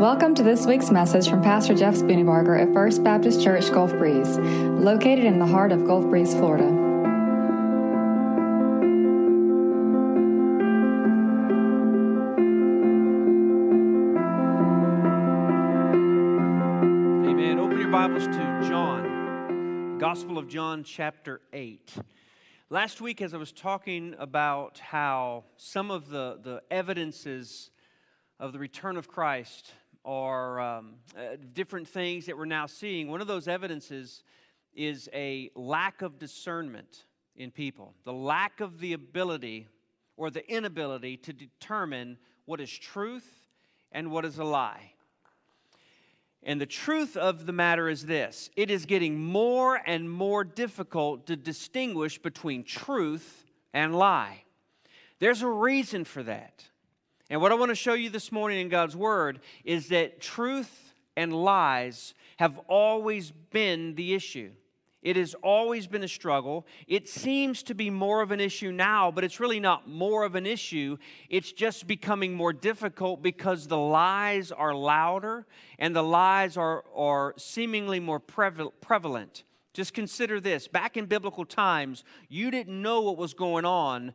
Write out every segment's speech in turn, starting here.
Welcome to this week's message from Pastor Jeff Spooneybarger at First Baptist Church Gulf Breeze, located in the heart of Gulf Breeze, Florida. Amen. Open your Bibles to John, Gospel of John, chapter 8. Last week, as I was talking about how some of the, the evidences of the return of Christ are um, uh, different things that we're now seeing, one of those evidences is a lack of discernment in people, the lack of the ability or the inability to determine what is truth and what is a lie. And the truth of the matter is this it is getting more and more difficult to distinguish between truth and lie. There's a reason for that. And what I want to show you this morning in God's Word is that truth and lies have always been the issue. It has always been a struggle. It seems to be more of an issue now, but it's really not more of an issue. It's just becoming more difficult because the lies are louder and the lies are, are seemingly more prevalent. Just consider this back in biblical times, you didn't know what was going on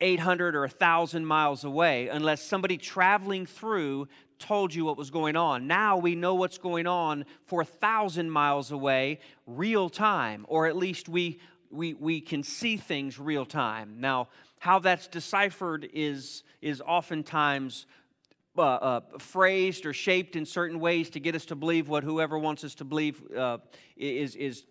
800 or 1,000 miles away unless somebody traveling through told you what was going on. Now we know what's going on for a thousand miles away, real time, or at least we, we, we can see things real time. Now, how that's deciphered is, is oftentimes uh, uh, phrased or shaped in certain ways to get us to believe what whoever wants us to believe uh, is, is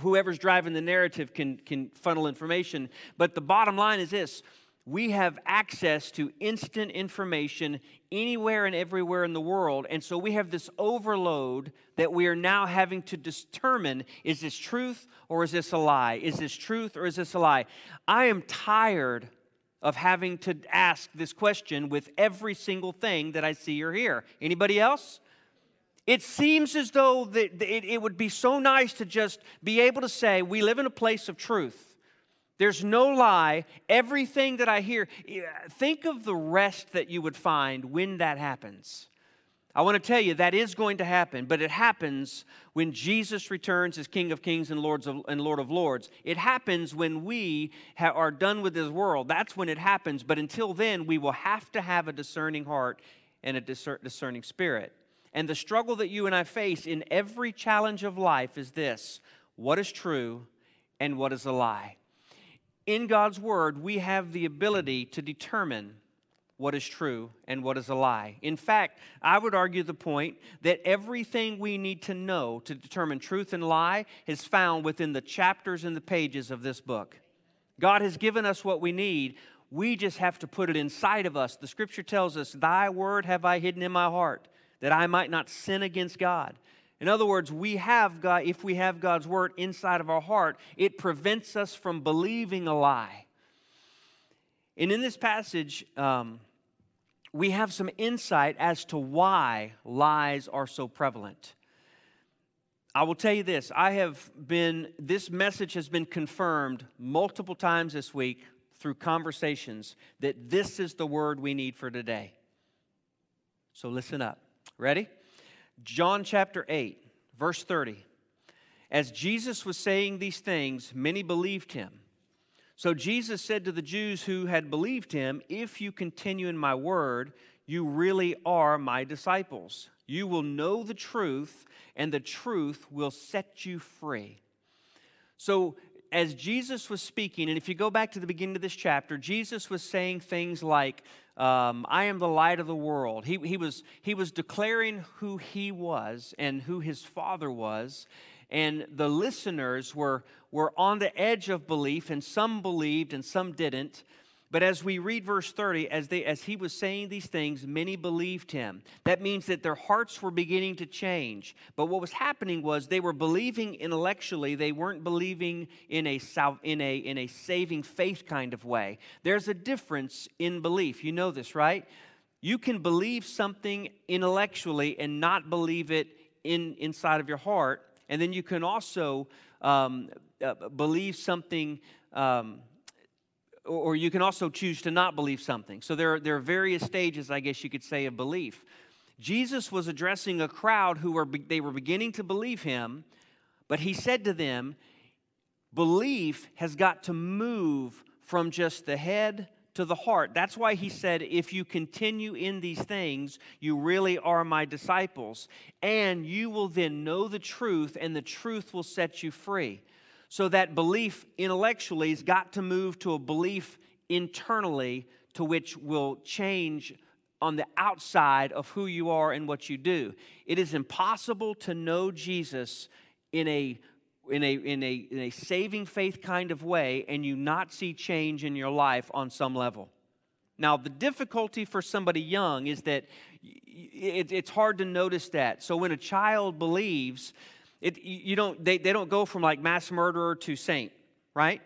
whoever's driving the narrative can, can funnel information. But the bottom line is this we have access to instant information anywhere and everywhere in the world. And so we have this overload that we are now having to determine is this truth or is this a lie? Is this truth or is this a lie? I am tired of having to ask this question with every single thing that I see or hear. Anybody else? It seems as though that it would be so nice to just be able to say, we live in a place of truth. There's no lie. Everything that I hear, think of the rest that you would find when that happens. I want to tell you that is going to happen, but it happens when Jesus returns as King of Kings and, Lords of, and Lord of Lords. It happens when we ha- are done with this world. That's when it happens. But until then, we will have to have a discerning heart and a discer- discerning spirit. And the struggle that you and I face in every challenge of life is this what is true and what is a lie? In God's Word, we have the ability to determine what is true and what is a lie. In fact, I would argue the point that everything we need to know to determine truth and lie is found within the chapters and the pages of this book. God has given us what we need. We just have to put it inside of us. The scripture tells us, Thy word have I hidden in my heart, that I might not sin against God. In other words, we have God, if we have God's word inside of our heart, it prevents us from believing a lie. And in this passage, um, we have some insight as to why lies are so prevalent. I will tell you this I have been, this message has been confirmed multiple times this week through conversations that this is the word we need for today. So listen up. Ready? John chapter 8, verse 30. As Jesus was saying these things, many believed him. So Jesus said to the Jews who had believed him, If you continue in my word, you really are my disciples. You will know the truth, and the truth will set you free. So, as Jesus was speaking, and if you go back to the beginning of this chapter, Jesus was saying things like, um, I am the light of the world. He, he, was, he was declaring who he was and who his father was. And the listeners were, were on the edge of belief, and some believed and some didn't. But as we read verse 30, as, they, as he was saying these things, many believed him. That means that their hearts were beginning to change. But what was happening was they were believing intellectually, they weren't believing in a, in a, in a saving faith kind of way. There's a difference in belief. You know this, right? You can believe something intellectually and not believe it in, inside of your heart. And then you can also um, uh, believe something. Um, or you can also choose to not believe something. So there are, there are various stages, I guess you could say, of belief. Jesus was addressing a crowd who were they were beginning to believe him, but he said to them, belief has got to move from just the head to the heart. That's why he said, If you continue in these things, you really are my disciples, and you will then know the truth, and the truth will set you free. So that belief intellectually has got to move to a belief internally to which will change on the outside of who you are and what you do. It is impossible to know Jesus in a in a, in, a, in a saving faith kind of way and you not see change in your life on some level. Now, the difficulty for somebody young is that it, it's hard to notice that. So when a child believes, it, you don't, they, they don't go from like mass murderer to saint, right?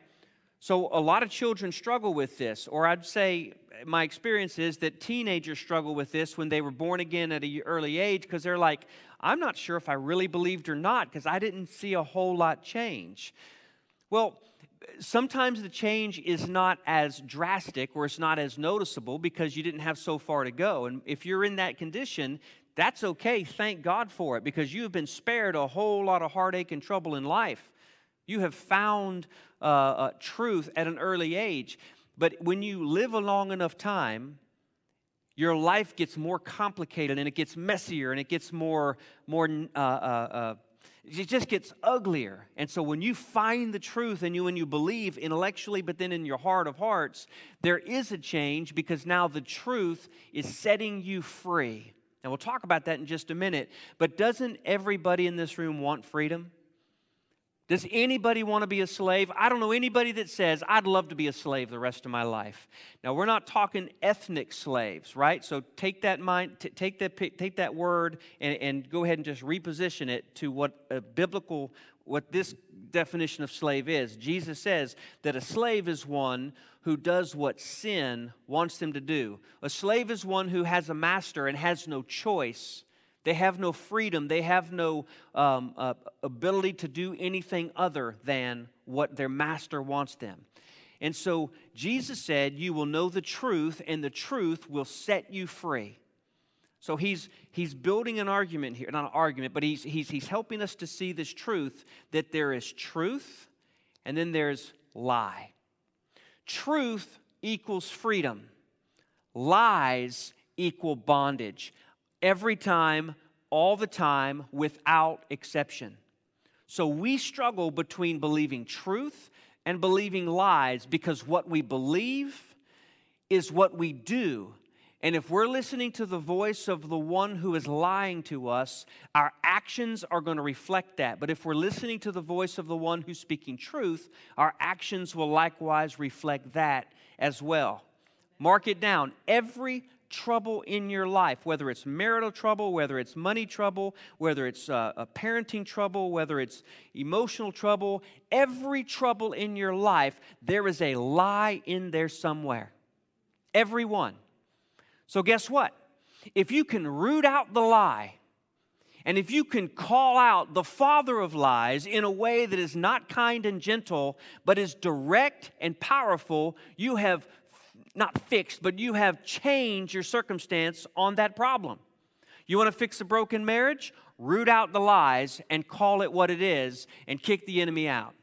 So a lot of children struggle with this, or I'd say my experience is that teenagers struggle with this when they were born again at an early age because they're like, I'm not sure if I really believed or not because I didn't see a whole lot change. Well, sometimes the change is not as drastic or it's not as noticeable because you didn't have so far to go. And if you're in that condition, that's okay. Thank God for it because you have been spared a whole lot of heartache and trouble in life. You have found uh, uh, truth at an early age. But when you live a long enough time, your life gets more complicated and it gets messier and it gets more, more uh, uh, uh, it just gets uglier. And so when you find the truth and you when you believe intellectually, but then in your heart of hearts, there is a change because now the truth is setting you free. And we'll talk about that in just a minute. But doesn't everybody in this room want freedom? Does anybody want to be a slave? I don't know anybody that says, I'd love to be a slave the rest of my life. Now, we're not talking ethnic slaves, right? So take that mind, t- take that, take that word and, and go ahead and just reposition it to what a biblical, what this definition of slave is. Jesus says that a slave is one who does what sin wants them to do. A slave is one who has a master and has no choice they have no freedom. They have no um, uh, ability to do anything other than what their master wants them. And so Jesus said, You will know the truth, and the truth will set you free. So he's, he's building an argument here, not an argument, but he's, he's, he's helping us to see this truth that there is truth and then there's lie. Truth equals freedom, lies equal bondage every time, all the time, without exception. So we struggle between believing truth and believing lies because what we believe is what we do. And if we're listening to the voice of the one who is lying to us, our actions are going to reflect that. But if we're listening to the voice of the one who's speaking truth, our actions will likewise reflect that as well. Mark it down. Every trouble in your life, whether it's marital trouble, whether it's money trouble, whether it's uh, a parenting trouble, whether it's emotional trouble, every trouble in your life, there is a lie in there somewhere. Every one. So, guess what? If you can root out the lie, and if you can call out the father of lies in a way that is not kind and gentle, but is direct and powerful, you have not fixed, but you have changed your circumstance on that problem. You want to fix a broken marriage? Root out the lies and call it what it is and kick the enemy out.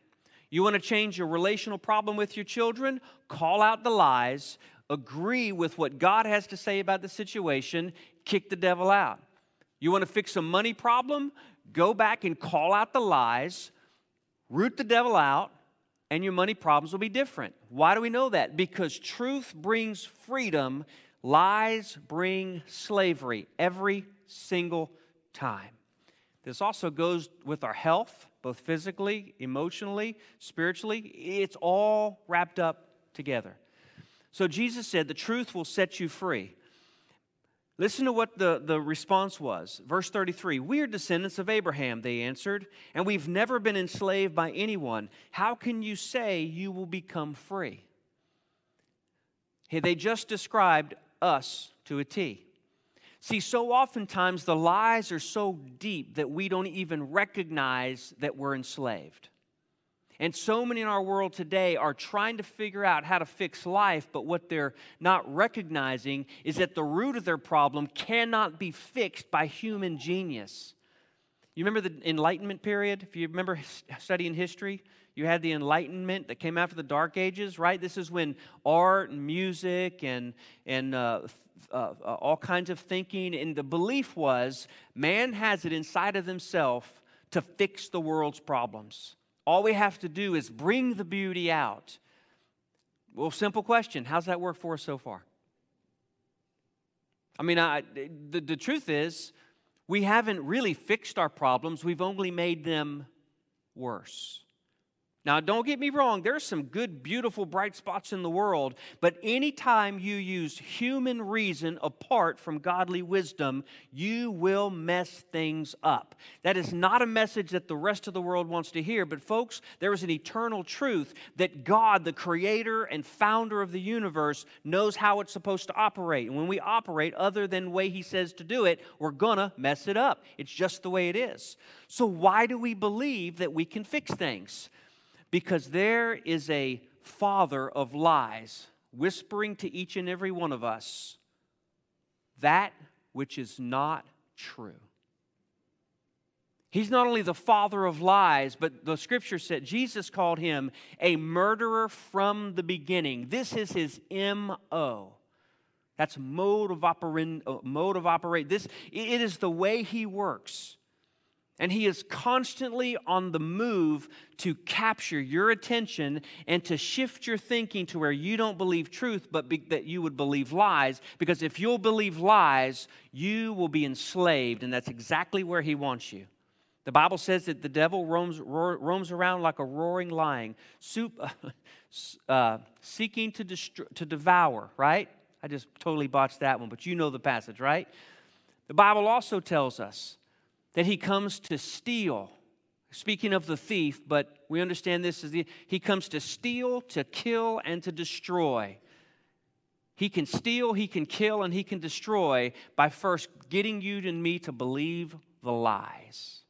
You want to change your relational problem with your children? Call out the lies, agree with what God has to say about the situation, kick the devil out. You want to fix a money problem? Go back and call out the lies, root the devil out, and your money problems will be different. Why do we know that? Because truth brings freedom, lies bring slavery every single time. This also goes with our health, both physically, emotionally, spiritually. It's all wrapped up together. So Jesus said, The truth will set you free. Listen to what the, the response was. Verse 33 We are descendants of Abraham, they answered, and we've never been enslaved by anyone. How can you say you will become free? Hey, they just described us to a T. See, so oftentimes the lies are so deep that we don't even recognize that we're enslaved. And so many in our world today are trying to figure out how to fix life, but what they're not recognizing is that the root of their problem cannot be fixed by human genius. You remember the Enlightenment period? If you remember studying history, you had the Enlightenment that came after the Dark Ages, right? This is when art and music and, and uh, uh, uh, all kinds of thinking, and the belief was man has it inside of himself to fix the world's problems. All we have to do is bring the beauty out. Well, simple question How's that work for us so far? I mean, I, the, the truth is, we haven't really fixed our problems, we've only made them worse. Now, don't get me wrong, there's some good, beautiful, bright spots in the world, but anytime you use human reason apart from godly wisdom, you will mess things up. That is not a message that the rest of the world wants to hear, but folks, there is an eternal truth that God, the creator and founder of the universe, knows how it's supposed to operate. And when we operate other than the way He says to do it, we're gonna mess it up. It's just the way it is. So, why do we believe that we can fix things? Because there is a father of lies whispering to each and every one of us that which is not true. He's not only the father of lies, but the scripture said Jesus called him a murderer from the beginning. This is his MO. That's mode of operate. Uh, mode of operate. This it is the way he works. And he is constantly on the move to capture your attention and to shift your thinking to where you don't believe truth, but be, that you would believe lies. Because if you'll believe lies, you will be enslaved, and that's exactly where he wants you. The Bible says that the devil roams, roams around like a roaring lion, soup, uh, seeking to, destroy, to devour, right? I just totally botched that one, but you know the passage, right? The Bible also tells us that he comes to steal. Speaking of the thief, but we understand this as the, he comes to steal, to kill, and to destroy. He can steal, he can kill, and he can destroy by first getting you and me to believe the lies.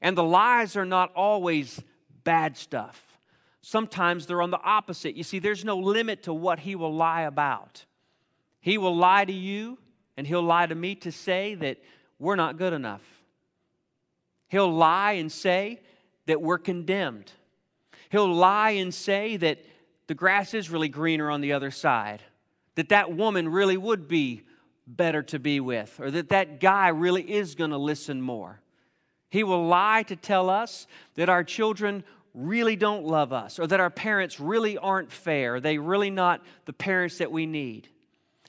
And the lies are not always bad stuff. Sometimes they're on the opposite. You see, there's no limit to what he will lie about. He will lie to you, and he'll lie to me to say that we're not good enough. He'll lie and say that we're condemned. He'll lie and say that the grass is really greener on the other side, that that woman really would be better to be with, or that that guy really is going to listen more. He will lie to tell us that our children really don't love us, or that our parents really aren't fair, they really not the parents that we need.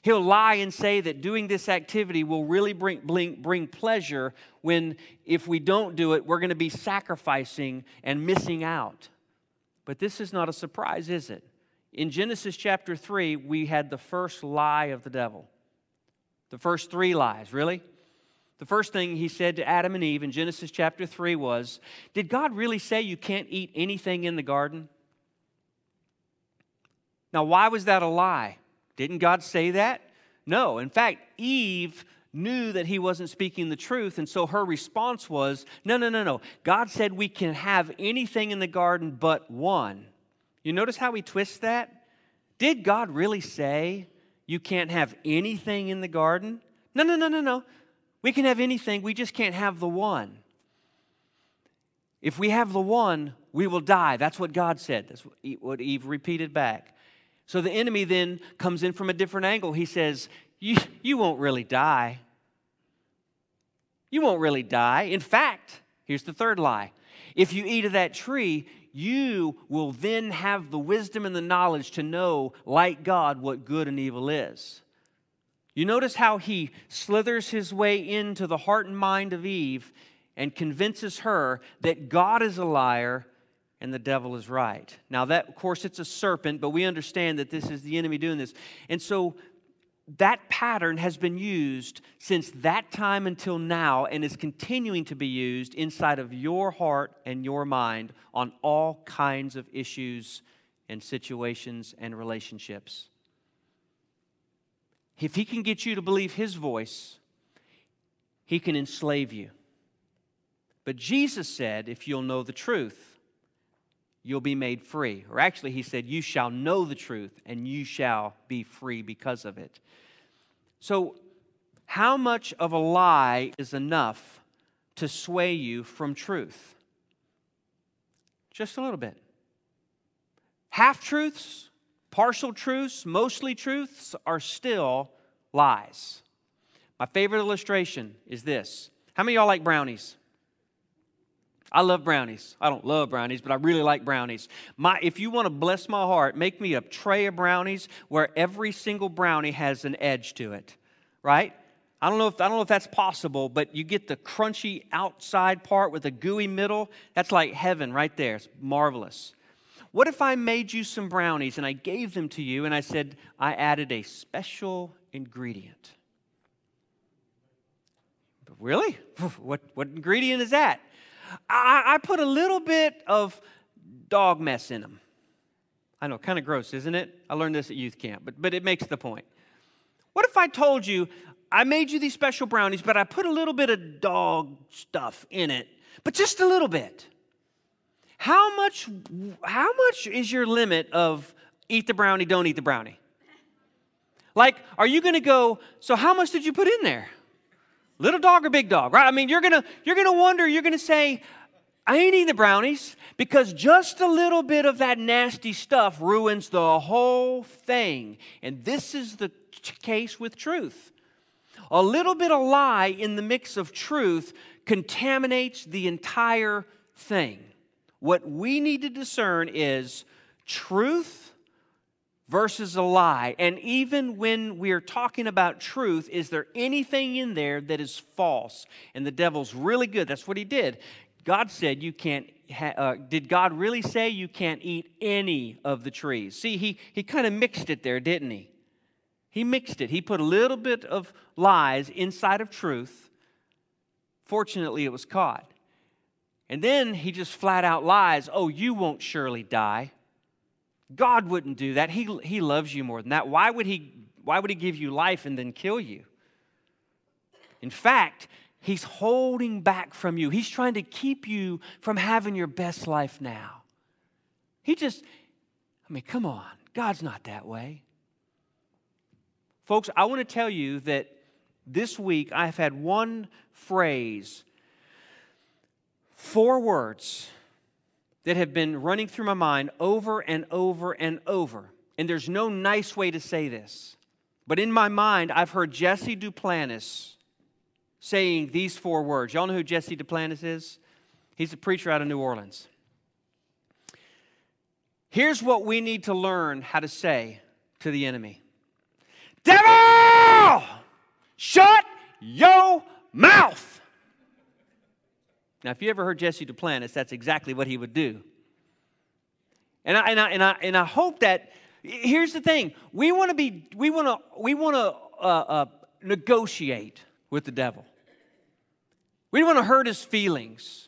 He'll lie and say that doing this activity will really bring, bring, bring pleasure when, if we don't do it, we're going to be sacrificing and missing out. But this is not a surprise, is it? In Genesis chapter 3, we had the first lie of the devil. The first three lies, really? The first thing he said to Adam and Eve in Genesis chapter 3 was Did God really say you can't eat anything in the garden? Now, why was that a lie? Didn't God say that? No. In fact, Eve knew that he wasn't speaking the truth, and so her response was, No, no, no, no. God said we can have anything in the garden but one. You notice how he twists that? Did God really say you can't have anything in the garden? No, no, no, no, no. We can have anything, we just can't have the one. If we have the one, we will die. That's what God said. That's what Eve repeated back. So the enemy then comes in from a different angle. He says, You, you won't really die. You won't really die. In fact, here's the third lie if you eat of that tree, you will then have the wisdom and the knowledge to know, like God, what good and evil is. You notice how he slithers his way into the heart and mind of Eve and convinces her that God is a liar and the devil is right. Now, that, of course, it's a serpent, but we understand that this is the enemy doing this. And so that pattern has been used since that time until now and is continuing to be used inside of your heart and your mind on all kinds of issues and situations and relationships. If he can get you to believe his voice, he can enslave you. But Jesus said, if you'll know the truth, you'll be made free. Or actually, he said, You shall know the truth, and you shall be free because of it. So, how much of a lie is enough to sway you from truth? Just a little bit. Half truths, partial truths, mostly truths are still lies. My favorite illustration is this. How many of y'all like brownies? I love brownies. I don't love brownies, but I really like brownies. My, if you want to bless my heart, make me a tray of brownies where every single brownie has an edge to it, right? I don't know if I don't know if that's possible, but you get the crunchy outside part with a gooey middle. That's like heaven right there. It's marvelous. What if I made you some brownies and I gave them to you and I said I added a special ingredient? Really? What, what ingredient is that? I, I put a little bit of dog mess in them. I know, kind of gross, isn't it? I learned this at youth camp, but, but it makes the point. What if I told you I made you these special brownies, but I put a little bit of dog stuff in it, but just a little bit? How much, how much is your limit of eat the brownie, don't eat the brownie? Like, are you to go, so how much did you put in there? Little dog or big dog, right? I mean, you're gonna you're gonna wonder, you're gonna say, I ain't eating the brownies because just a little bit of that nasty stuff ruins the whole thing. And this is the case with truth. A little bit of lie in the mix of truth contaminates the entire thing. What we need to discern is truth versus a lie. And even when we're talking about truth, is there anything in there that is false? And the devil's really good. That's what he did. God said you can't. Ha- uh, did God really say you can't eat any of the trees? See, he he kind of mixed it there, didn't he? He mixed it. He put a little bit of lies inside of truth. Fortunately, it was caught. And then he just flat out lies. Oh, you won't surely die. God wouldn't do that. He, he loves you more than that. Why would, he, why would He give you life and then kill you? In fact, He's holding back from you. He's trying to keep you from having your best life now. He just, I mean, come on. God's not that way. Folks, I want to tell you that this week I've had one phrase, four words that have been running through my mind over and over and over. And there's no nice way to say this. But in my mind, I've heard Jesse Duplantis saying these four words. Y'all know who Jesse Duplantis is? He's a preacher out of New Orleans. Here's what we need to learn how to say to the enemy Devil! Shut your mouth! Now, if you ever heard Jesse Duplantis, that's exactly what he would do. And I, and I, and I, and I hope that, here's the thing we want to be, we want to, we want to uh, uh, negotiate with the devil. We don't want to hurt his feelings.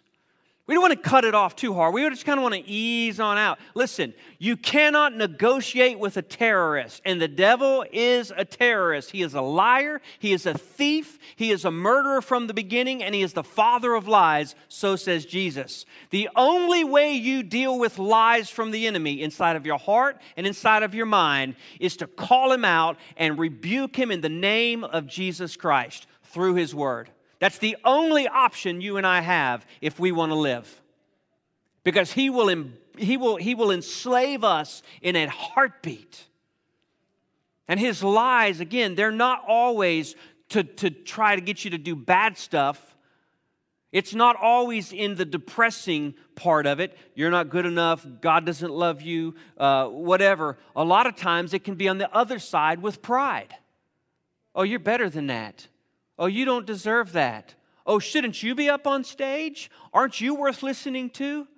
We don't want to cut it off too hard. We just kind of want to ease on out. Listen, you cannot negotiate with a terrorist, and the devil is a terrorist. He is a liar, he is a thief, he is a murderer from the beginning, and he is the father of lies, so says Jesus. The only way you deal with lies from the enemy inside of your heart and inside of your mind is to call him out and rebuke him in the name of Jesus Christ through his word. That's the only option you and I have if we want to live. Because he will, he will, he will enslave us in a heartbeat. And his lies, again, they're not always to, to try to get you to do bad stuff. It's not always in the depressing part of it. You're not good enough. God doesn't love you, uh, whatever. A lot of times it can be on the other side with pride. Oh, you're better than that. Oh, you don't deserve that. Oh, shouldn't you be up on stage? Aren't you worth listening to?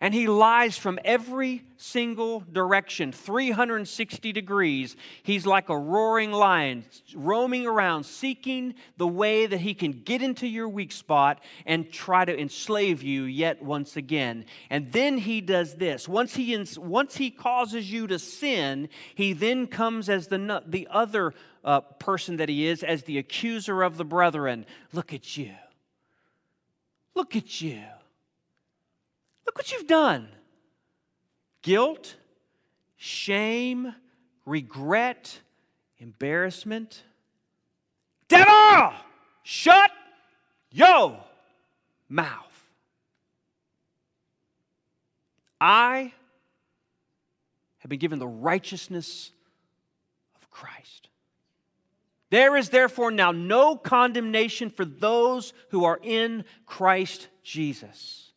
And he lies from every single direction, 360 degrees. He's like a roaring lion, roaming around, seeking the way that he can get into your weak spot and try to enslave you yet once again. And then he does this. Once he, once he causes you to sin, he then comes as the, the other uh, person that he is as the accuser of the brethren. Look at you. Look at you. Look what you've done. guilt, shame, regret, embarrassment. Devil, shut your mouth. I have been given the righteousness of Christ. There is therefore now no condemnation for those who are in Christ Jesus.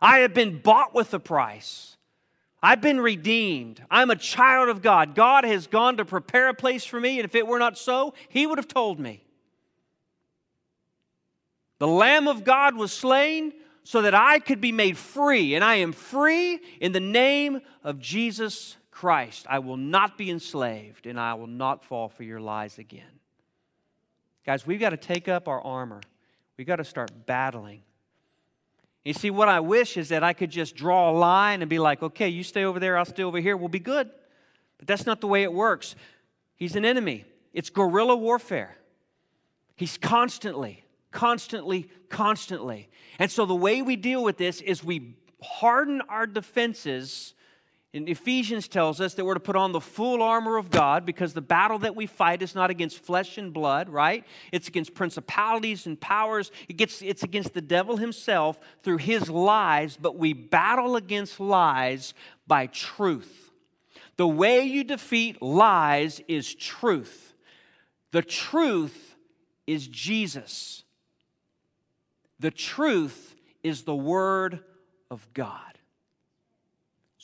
I have been bought with a price. I've been redeemed. I'm a child of God. God has gone to prepare a place for me, and if it were not so, He would have told me. The Lamb of God was slain so that I could be made free, and I am free in the name of Jesus Christ. I will not be enslaved, and I will not fall for your lies again. Guys, we've got to take up our armor. We've got to start battling. You see, what I wish is that I could just draw a line and be like, okay, you stay over there, I'll stay over here, we'll be good. But that's not the way it works. He's an enemy, it's guerrilla warfare. He's constantly constantly, constantly. And so the way we deal with this is we harden our defenses. And Ephesians tells us that we're to put on the full armor of God because the battle that we fight is not against flesh and blood, right? It's against principalities and powers. It gets, it's against the devil himself through his lies, but we battle against lies by truth. The way you defeat lies is truth. The truth is Jesus. The truth is the Word of God.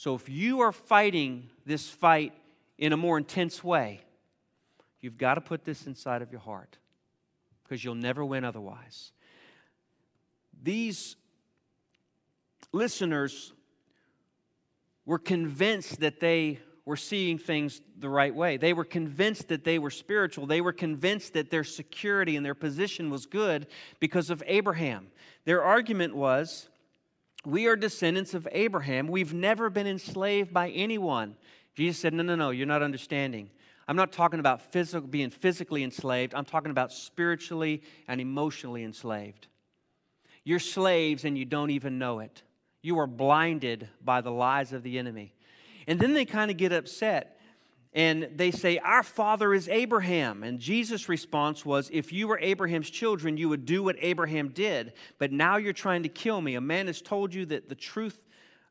So if you are fighting this fight in a more intense way, you've got to put this inside of your heart because you'll never win otherwise. These listeners were convinced that they were seeing things the right way. They were convinced that they were spiritual. They were convinced that their security and their position was good because of Abraham. Their argument was we are descendants of Abraham. We've never been enslaved by anyone. Jesus said, No, no, no, you're not understanding. I'm not talking about physical, being physically enslaved, I'm talking about spiritually and emotionally enslaved. You're slaves and you don't even know it. You are blinded by the lies of the enemy. And then they kind of get upset and they say, Our father is Abraham. And Jesus' response was, If you were Abraham's children, you would do what Abraham did. But now you're trying to kill me. A man has told you that the truth,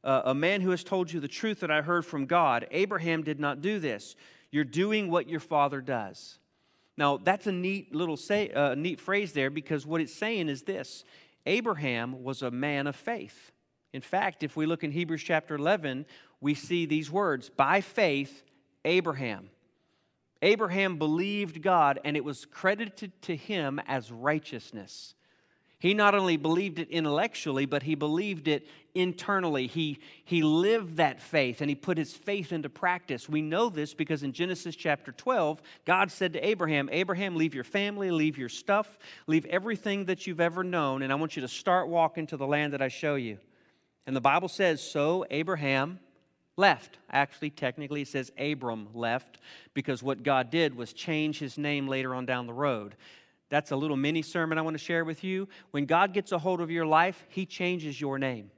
uh, a man who has told you the truth that I heard from God. Abraham did not do this. You're doing what your father does. Now, that's a neat little say, uh, neat phrase there because what it's saying is this Abraham was a man of faith. In fact, if we look in Hebrews chapter 11, we see these words by faith, Abraham. Abraham believed God, and it was credited to him as righteousness. He not only believed it intellectually, but he believed it internally. He, he lived that faith and he put his faith into practice. We know this because in Genesis chapter 12, God said to Abraham, Abraham, leave your family, leave your stuff, leave everything that you've ever known, and I want you to start walking to the land that I show you. And the Bible says, So Abraham left. Actually, technically, it says Abram left because what God did was change his name later on down the road. That's a little mini sermon I want to share with you. When God gets a hold of your life, he changes your name.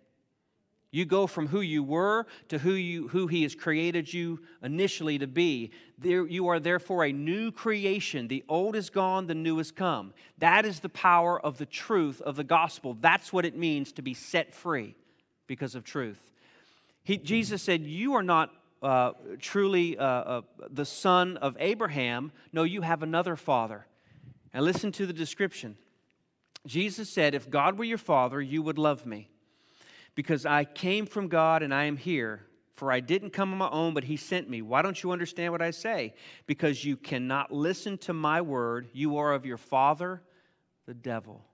You go from who you were to who, you, who He has created you initially to be. There, you are therefore a new creation. The old is gone, the new has come. That is the power of the truth of the gospel. That's what it means to be set free because of truth. He, Jesus said, You are not uh, truly uh, uh, the son of Abraham. No, you have another father. And listen to the description. Jesus said, If God were your father, you would love me, because I came from God and I am here. For I didn't come on my own, but he sent me. Why don't you understand what I say? Because you cannot listen to my word. You are of your father, the devil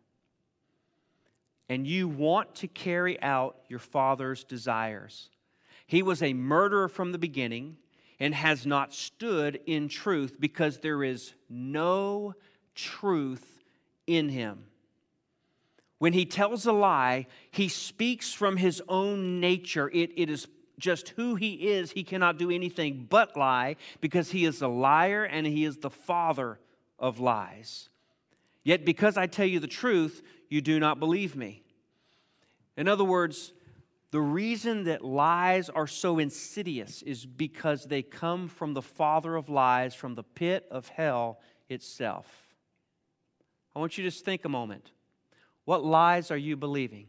and you want to carry out your father's desires. He was a murderer from the beginning and has not stood in truth because there is no truth in him. When he tells a lie, he speaks from his own nature. It, it is just who he is. He cannot do anything but lie because he is a liar and he is the father of lies. Yet, because I tell you the truth, you do not believe me. In other words, The reason that lies are so insidious is because they come from the father of lies, from the pit of hell itself. I want you to just think a moment. What lies are you believing?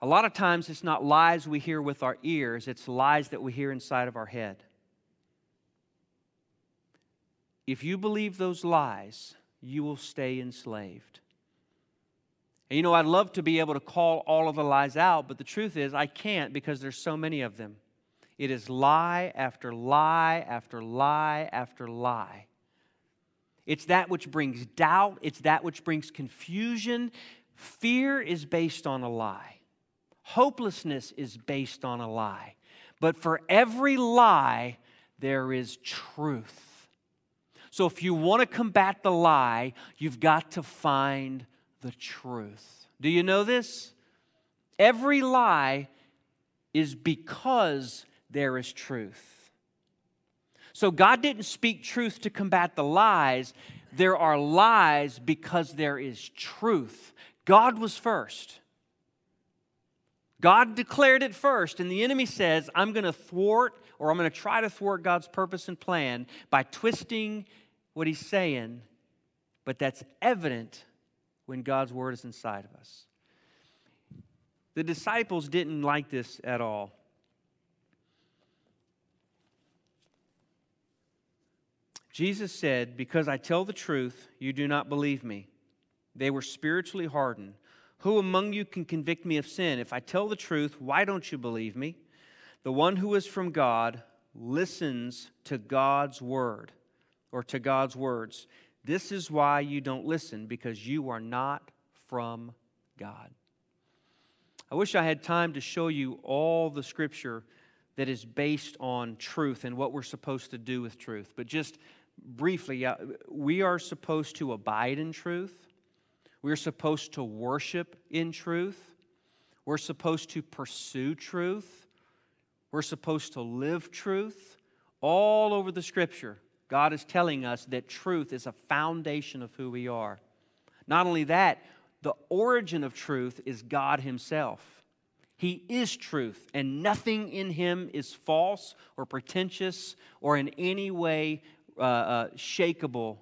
A lot of times it's not lies we hear with our ears, it's lies that we hear inside of our head. If you believe those lies, you will stay enslaved. And you know, I'd love to be able to call all of the lies out, but the truth is, I can't because there's so many of them. It is lie after lie after lie after lie. It's that which brings doubt, it's that which brings confusion. Fear is based on a lie, hopelessness is based on a lie. But for every lie, there is truth. So if you want to combat the lie, you've got to find the truth. Do you know this? Every lie is because there is truth. So God didn't speak truth to combat the lies. There are lies because there is truth. God was first. God declared it first, and the enemy says, I'm going to thwart or I'm going to try to thwart God's purpose and plan by twisting what he's saying, but that's evident when God's word is inside of us. The disciples didn't like this at all. Jesus said, Because I tell the truth, you do not believe me. They were spiritually hardened. Who among you can convict me of sin? If I tell the truth, why don't you believe me? The one who is from God listens to God's word or to God's words. This is why you don't listen, because you are not from God. I wish I had time to show you all the scripture that is based on truth and what we're supposed to do with truth. But just briefly, uh, we are supposed to abide in truth. We're supposed to worship in truth. We're supposed to pursue truth. We're supposed to live truth. All over the scripture, God is telling us that truth is a foundation of who we are. Not only that, the origin of truth is God Himself. He is truth, and nothing in Him is false or pretentious or in any way uh, uh, shakable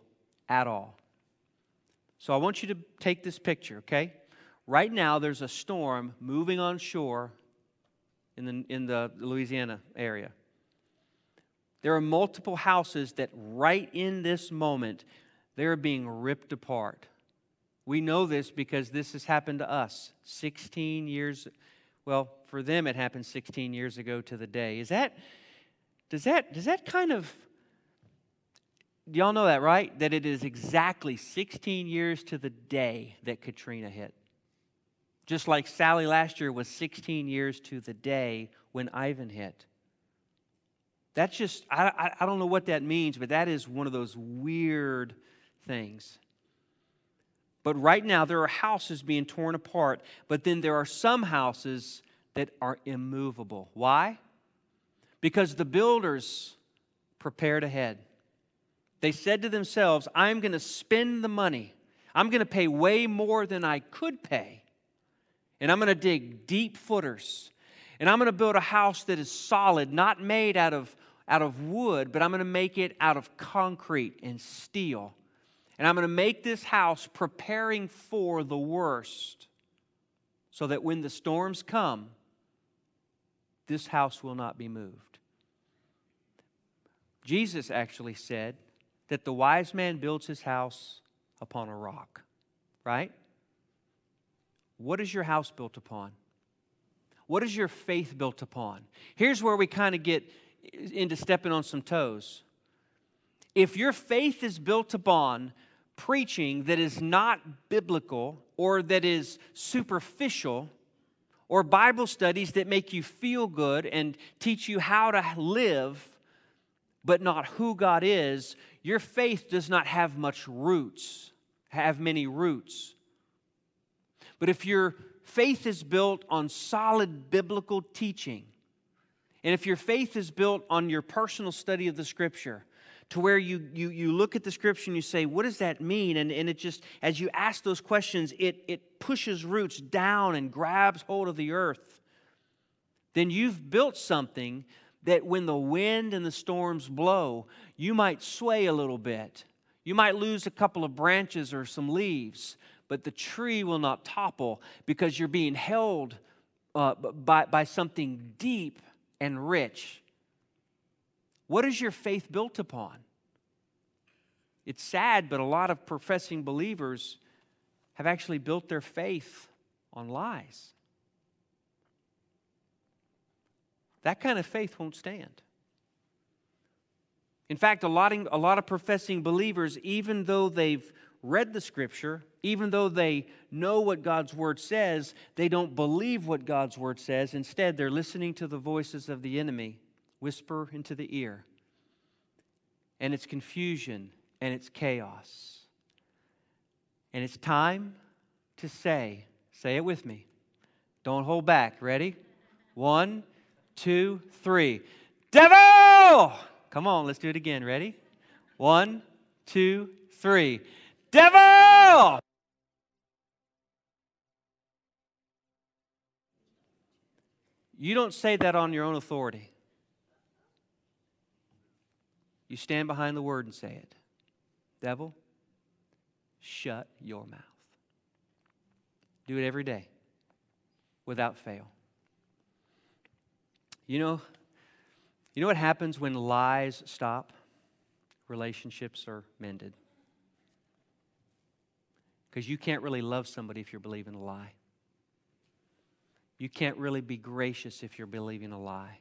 at all. So I want you to take this picture, okay? Right now, there's a storm moving on shore in the, in the Louisiana area. There are multiple houses that, right in this moment, they're being ripped apart. We know this because this has happened to us 16 years. Well, for them, it happened 16 years ago to the day. Is that, does that, does that kind of, y'all know that, right? That it is exactly 16 years to the day that Katrina hit. Just like Sally last year was 16 years to the day when Ivan hit. That's just, I, I, don't know what that means, but that is one of those weird things. But right now, there are houses being torn apart, but then there are some houses that are immovable. Why? Because the builders prepared ahead. They said to themselves, I'm going to spend the money. I'm going to pay way more than I could pay. And I'm going to dig deep footers. And I'm going to build a house that is solid, not made out of out of wood, but I'm going to make it out of concrete and steel. And I'm going to make this house preparing for the worst so that when the storms come, this house will not be moved. Jesus actually said that the wise man builds his house upon a rock, right? What is your house built upon? What is your faith built upon? Here's where we kind of get into stepping on some toes. If your faith is built upon preaching that is not biblical or that is superficial, or Bible studies that make you feel good and teach you how to live, but not who God is, your faith does not have much roots, have many roots. But if your faith is built on solid biblical teaching, and if your faith is built on your personal study of the scripture, to where you, you, you look at the scripture and you say, what does that mean? And, and it just, as you ask those questions, it, it pushes roots down and grabs hold of the earth. Then you've built something that when the wind and the storms blow, you might sway a little bit. You might lose a couple of branches or some leaves, but the tree will not topple because you're being held uh, by, by something deep and rich. What is your faith built upon? It's sad, but a lot of professing believers have actually built their faith on lies. That kind of faith won't stand. In fact, a lot, of, a lot of professing believers, even though they've read the scripture, even though they know what God's word says, they don't believe what God's word says. Instead, they're listening to the voices of the enemy whisper into the ear. And it's confusion and it's chaos. And it's time to say, say it with me. Don't hold back. Ready? One, two, three. Devil! Come on, let's do it again. Ready? One, two, three. Devil! You don't say that on your own authority. You stand behind the word and say it. Devil, shut your mouth. Do it every day without fail. You know, you know what happens when lies stop? Relationships are mended. Because you can't really love somebody if you're believing a lie. You can't really be gracious if you're believing a lie.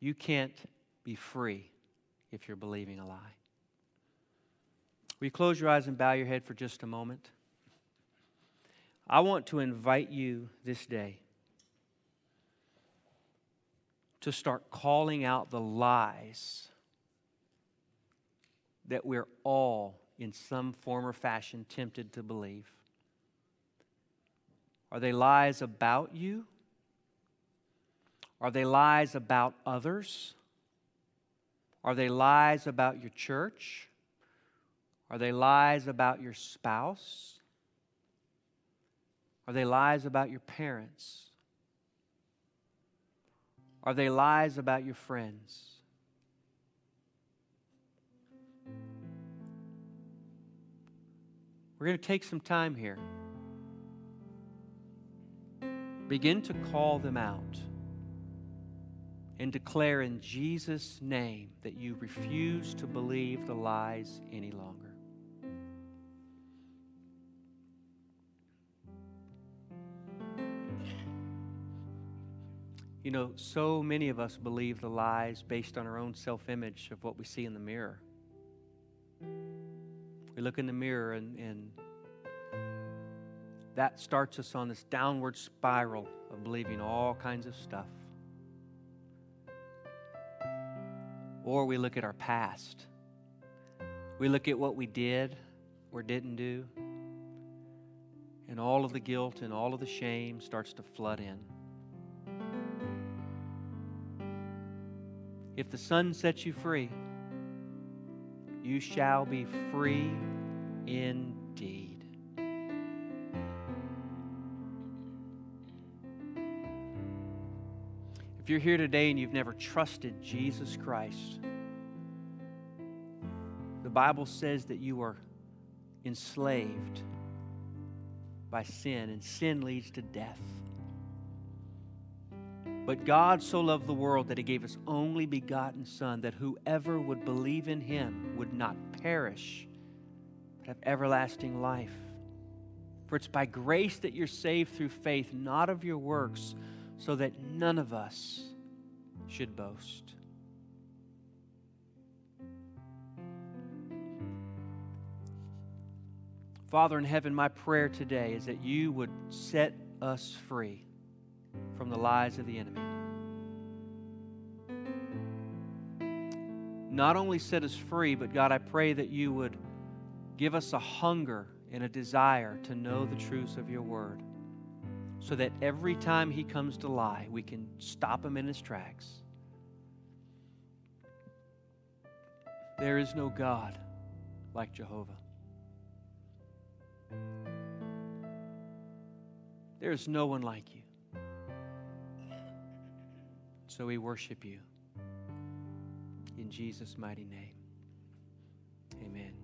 You can't be free if you're believing a lie. Will you close your eyes and bow your head for just a moment? I want to invite you this day to start calling out the lies that we're all in some form or fashion tempted to believe? Are they lies about you? Are they lies about others? Are they lies about your church? Are they lies about your spouse? Are they lies about your parents? Are they lies about your friends? We're going to take some time here. Begin to call them out and declare in Jesus' name that you refuse to believe the lies any longer. You know, so many of us believe the lies based on our own self image of what we see in the mirror. We look in the mirror and, and that starts us on this downward spiral of believing all kinds of stuff. Or we look at our past. We look at what we did or didn't do. And all of the guilt and all of the shame starts to flood in. If the Son sets you free, you shall be free indeed. If you're here today and you've never trusted Jesus Christ, the Bible says that you are enslaved by sin, and sin leads to death. But God so loved the world that he gave his only begotten Son, that whoever would believe in him would not perish, but have everlasting life. For it's by grace that you're saved through faith, not of your works, so that none of us should boast. Father in heaven, my prayer today is that you would set us free from the lies of the enemy. Not only set us free, but God, I pray that you would give us a hunger and a desire to know the truths of your word so that every time he comes to lie, we can stop him in his tracks. There is no God like Jehovah. There is no one like you. So we worship you. In Jesus' mighty name. Amen.